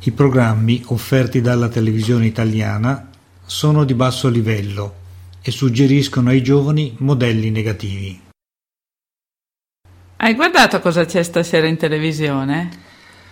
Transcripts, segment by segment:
I programmi offerti dalla televisione italiana sono di basso livello e suggeriscono ai giovani modelli negativi. Hai guardato cosa c'è stasera in televisione?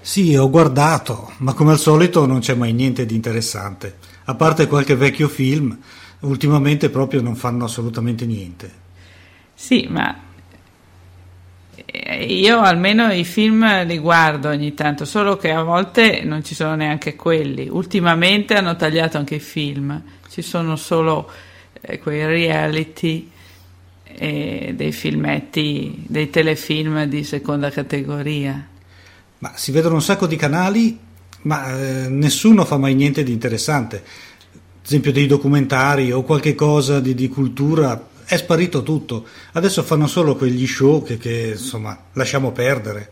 Sì, ho guardato, ma come al solito non c'è mai niente di interessante. A parte qualche vecchio film, ultimamente proprio non fanno assolutamente niente. Sì, ma io almeno i film li guardo ogni tanto, solo che a volte non ci sono neanche quelli. Ultimamente hanno tagliato anche i film, ci sono solo eh, quei reality e dei filmetti, dei telefilm di seconda categoria. Ma si vedono un sacco di canali, ma eh, nessuno fa mai niente di interessante. Ad esempio dei documentari o qualche cosa di, di cultura è sparito tutto. Adesso fanno solo quegli show che, che insomma lasciamo perdere.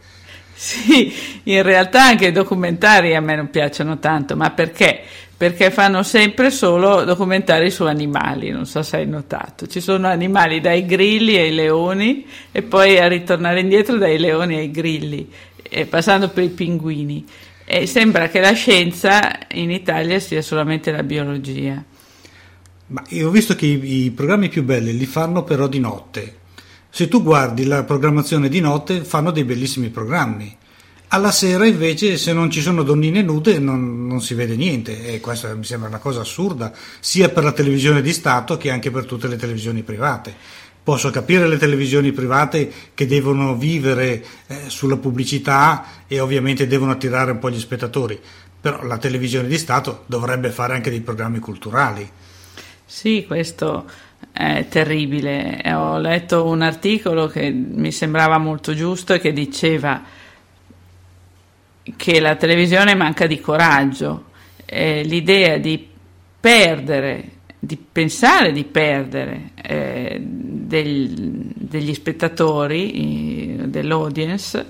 Sì, in realtà anche i documentari a me non piacciono tanto, ma perché? Perché fanno sempre solo documentari su animali, non so se hai notato. Ci sono animali dai grilli ai leoni e poi a ritornare indietro dai leoni ai grilli, passando per i pinguini. E sembra che la scienza in Italia sia solamente la biologia. Ma io ho visto che i, i, programmi più belli li fanno però di notte. Se tu guardi la programmazione di notte, fanno dei bellissimi programmi. Alla sera invece, se non ci sono donnine nude, non, non si vede niente. E questa mi sembra una cosa assurda, sia per la televisione di Stato che anche per tutte le televisioni private. Posso capire le televisioni private che devono vivere eh, sulla pubblicità e ovviamente devono attirare un po' gli spettatori, però la televisione di Stato dovrebbe fare anche dei programmi culturali. Sì, questo è terribile. Ho letto un articolo che mi sembrava molto giusto e che diceva che la televisione manca di coraggio. Eh, l'idea di perdere, di pensare di perdere eh, del, degli spettatori, dell'audience,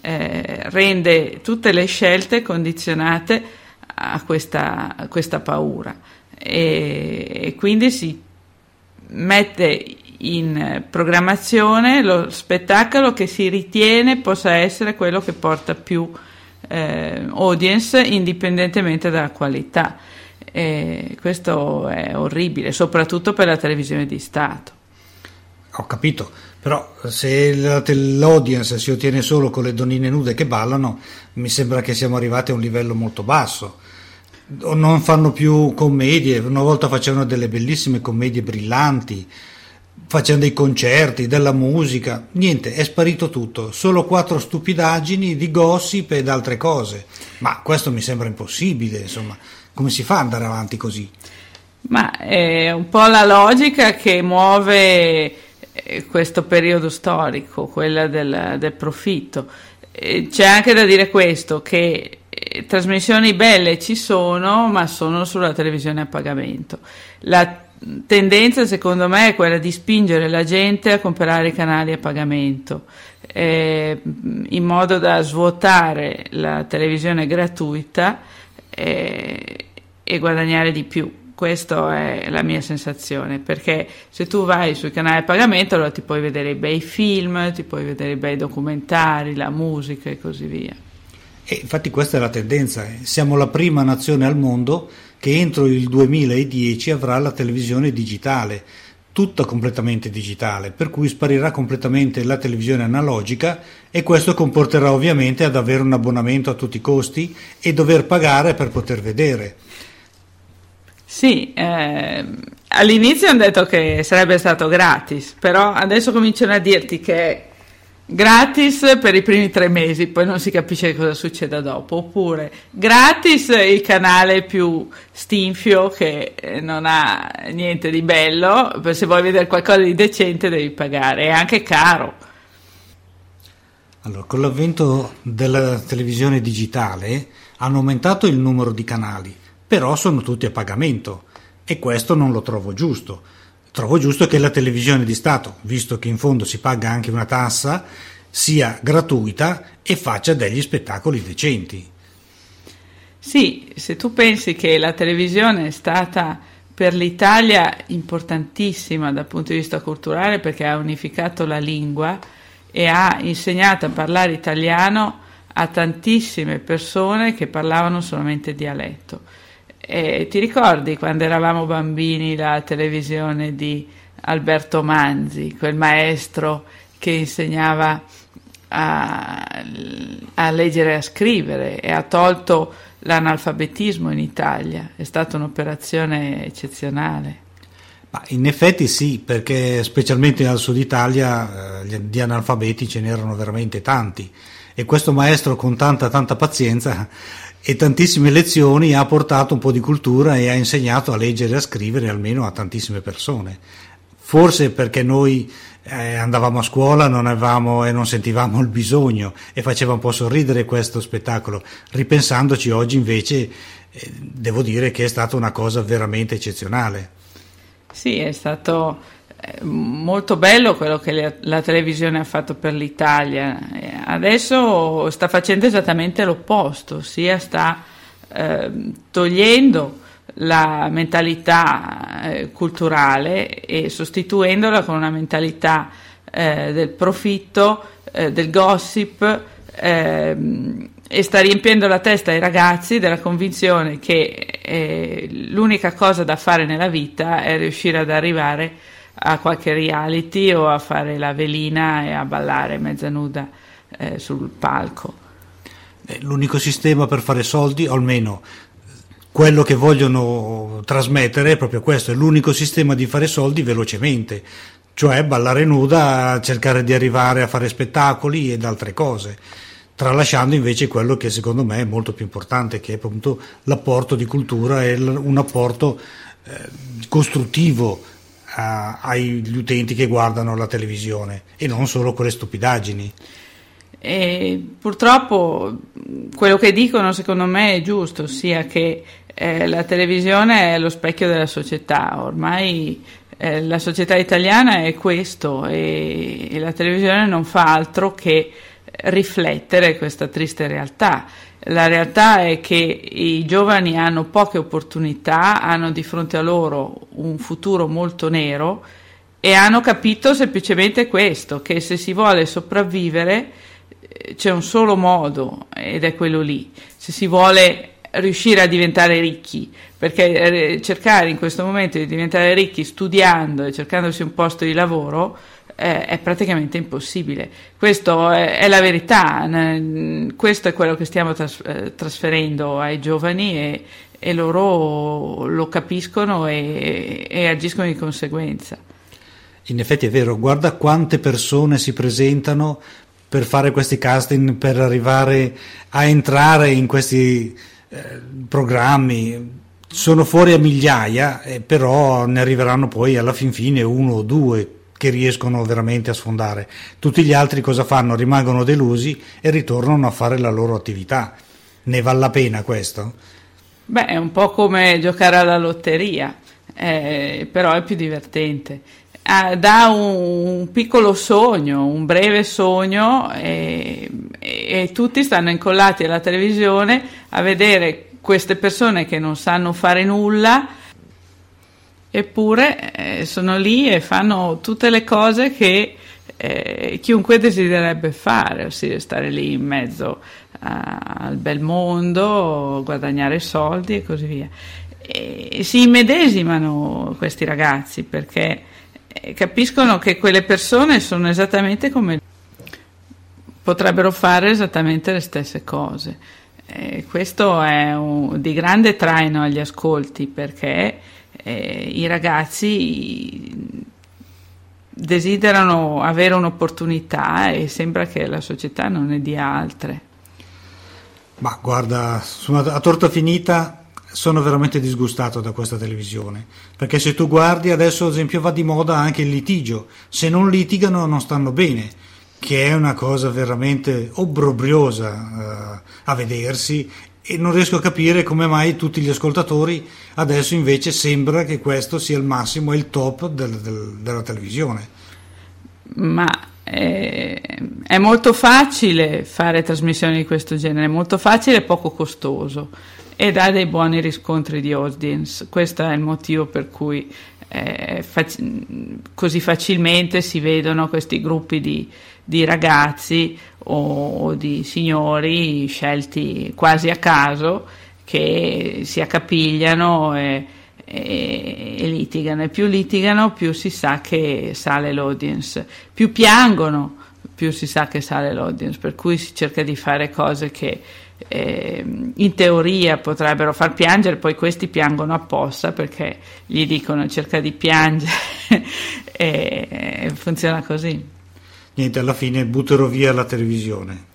eh, rende tutte le scelte condizionate a questa, a questa paura e, e quindi si mette in programmazione lo spettacolo che si ritiene possa essere quello che porta più eh, audience indipendentemente dalla qualità. E questo è orribile, soprattutto per la televisione di Stato. Ho capito, però se l'audience si ottiene solo con le donnine nude che ballano, mi sembra che siamo arrivati a un livello molto basso non fanno più commedie, una volta facevano delle bellissime commedie brillanti, facevano dei concerti, della musica, niente, è sparito tutto, solo quattro stupidaggini di gossip ed altre cose, ma questo mi sembra impossibile, insomma, come si fa ad andare avanti così? Ma è un po' la logica che muove eh, questo periodo storico, quella del, del profitto. C'è anche da dire questo, che trasmissioni belle ci sono, ma sono sulla televisione a pagamento. La tendenza, secondo me, è quella di spingere la gente a comprare i canali a pagamento, eh, in modo da svuotare la televisione gratuita eh, e guadagnare di più. Questa è la mia sensazione, perché se tu vai sui canali a pagamento allora ti puoi vedere i bei film, ti puoi vedere i bei documentari, la musica e così via. E infatti questa è la tendenza, eh. siamo la prima nazione al mondo che entro il 2010 avrà la televisione digitale, tutta completamente digitale, per cui sparirà completamente la televisione analogica e questo comporterà ovviamente ad avere un abbonamento a tutti i costi e dover pagare per poter vedere. Sì, eh, all'inizio hanno detto che sarebbe stato gratis, però adesso cominciano a dirti che gratis per i primi tre mesi, poi non si capisce cosa succeda dopo, oppure gratis il canale più stinfio che eh, non ha niente di bello, se vuoi vedere qualcosa di decente devi pagare, è anche caro. Allora, con l'avvento della televisione digitale hanno aumentato il numero di canali, però sono tutti a pagamento e questo non lo trovo giusto trovo giusto che la televisione di Stato, visto che in fondo si paga anche una tassa, sia gratuita e faccia degli spettacoli decenti. Sì, se tu pensi che la televisione è stata per l'Italia importantissima dal punto di vista culturale perché ha unificato la lingua e ha insegnato a parlare italiano a tantissime persone che parlavano solamente dialetto. E ti ricordi quando eravamo bambini la televisione di Alberto Manzi, quel maestro che insegnava a, a leggere e a scrivere e ha tolto l'analfabetismo in Italia? È stata un'operazione eccezionale. In effetti sì, perché specialmente al sud Italia eh, di analfabeti ce n'erano veramente tanti e questo maestro con tanta tanta pazienza e tantissime lezioni ha portato un po' di cultura e ha insegnato a leggere e a scrivere almeno a tantissime persone. Forse perché noi eh, andavamo a scuola non avevamo e non sentivamo il bisogno e faceva un po' sorridere questo spettacolo. Ripensandoci oggi invece eh, devo dire che è stata una cosa veramente eccezionale. Sì, è stato eh, molto bello quello che la televisione ha fatto per l'Italia. Adesso sta facendo esattamente l'opposto, sia sta eh, togliendo la mentalità eh, culturale e sostituendola con una mentalità eh, del profitto, eh, del gossip ehm, e sta riempiendo la testa ai ragazzi della convinzione che eh, l'unica cosa da fare nella vita è riuscire ad arrivare a qualche reality o a fare la velina e a ballare mezza nuda eh, sul palco. Eh, l'unico sistema per fare soldi, o almeno quello che vogliono trasmettere è proprio questo, è l'unico sistema di fare soldi velocemente, cioè ballare nuda, cercare di arrivare a fare spettacoli ed altre cose tralasciando invece quello che secondo me è molto più importante, che è appunto l'apporto di cultura e un apporto eh, costruttivo a, agli utenti che guardano la televisione e non solo quelle stupidaggini. E purtroppo quello che dicono secondo me è giusto, ossia che eh, la televisione è lo specchio della società, ormai eh, la società italiana è questo e, e la televisione non fa altro che riflettere questa triste realtà. La realtà è che i giovani hanno poche opportunità, hanno di fronte a loro un futuro molto nero e hanno capito semplicemente questo, che se si vuole sopravvivere c'è un solo modo ed è quello lì. Se si vuole riuscire a diventare ricchi, perché eh, cercare in questo momento di diventare ricchi studiando e cercandosi un posto di lavoro eh, è praticamente impossibile. Questo è, è, la verità, questo è quello che stiamo tras- eh, trasferendo ai giovani e, e loro lo capiscono e, e agiscono di conseguenza. In effetti è vero, guarda quante persone si presentano per fare questi casting, per arrivare a entrare in questi eh, programmi. Sono fuori a migliaia, eh, però ne arriveranno poi alla fin fine uno o due che riescono veramente a sfondare. Tutti gli altri cosa fanno? Rimangono delusi e ritornano a fare la loro attività. Ne vale la pena questo? Beh, è un po' come giocare alla lotteria, eh, però è più divertente. Ah, dà un, piccolo sogno, un breve sogno e, e, e tutti stanno incollati alla televisione a vedere queste persone che non sanno fare nulla eppure eh, sono lì e fanno tutte le cose che eh, chiunque desidererebbe fare, ossia stare lì in mezzo a, al bel mondo, guadagnare soldi e così via. E si immedesimano questi ragazzi perché eh, capiscono che quelle persone sono esattamente come potrebbero fare esattamente le stesse cose. E questo è un, di grande traino agli ascolti perché eh, i ragazzi desiderano avere un'opportunità e sembra che la società non ne dia altre. Ma guarda, a torta finita sono veramente disgustato da questa televisione, perché se tu guardi adesso ad esempio va di moda anche il litigio, se non litigano non stanno bene, che è una cosa veramente obbrobriosa uh, a vedersi e non riesco a capire come mai tutti gli ascoltatori adesso invece sembra che questo sia il massimo il top del, del, della televisione. Ma è, è, molto facile fare trasmissioni di questo genere, è molto facile e poco costoso e dà dei buoni riscontri di audience. Questo è il motivo per cui eh, fac- così facilmente si vedono questi gruppi di, di ragazzi o, o, di signori scelti quasi a caso che si accapigliano e, e, e litigano. E più litigano più si sa che sale l'audience, più piangono più si sa che sale l'audience, per cui si cerca di fare cose che eh, in teoria potrebbero far piangere, poi questi piangono apposta perché gli dicono cerca di piangere e funziona così. Niente, alla fine butterò via la televisione.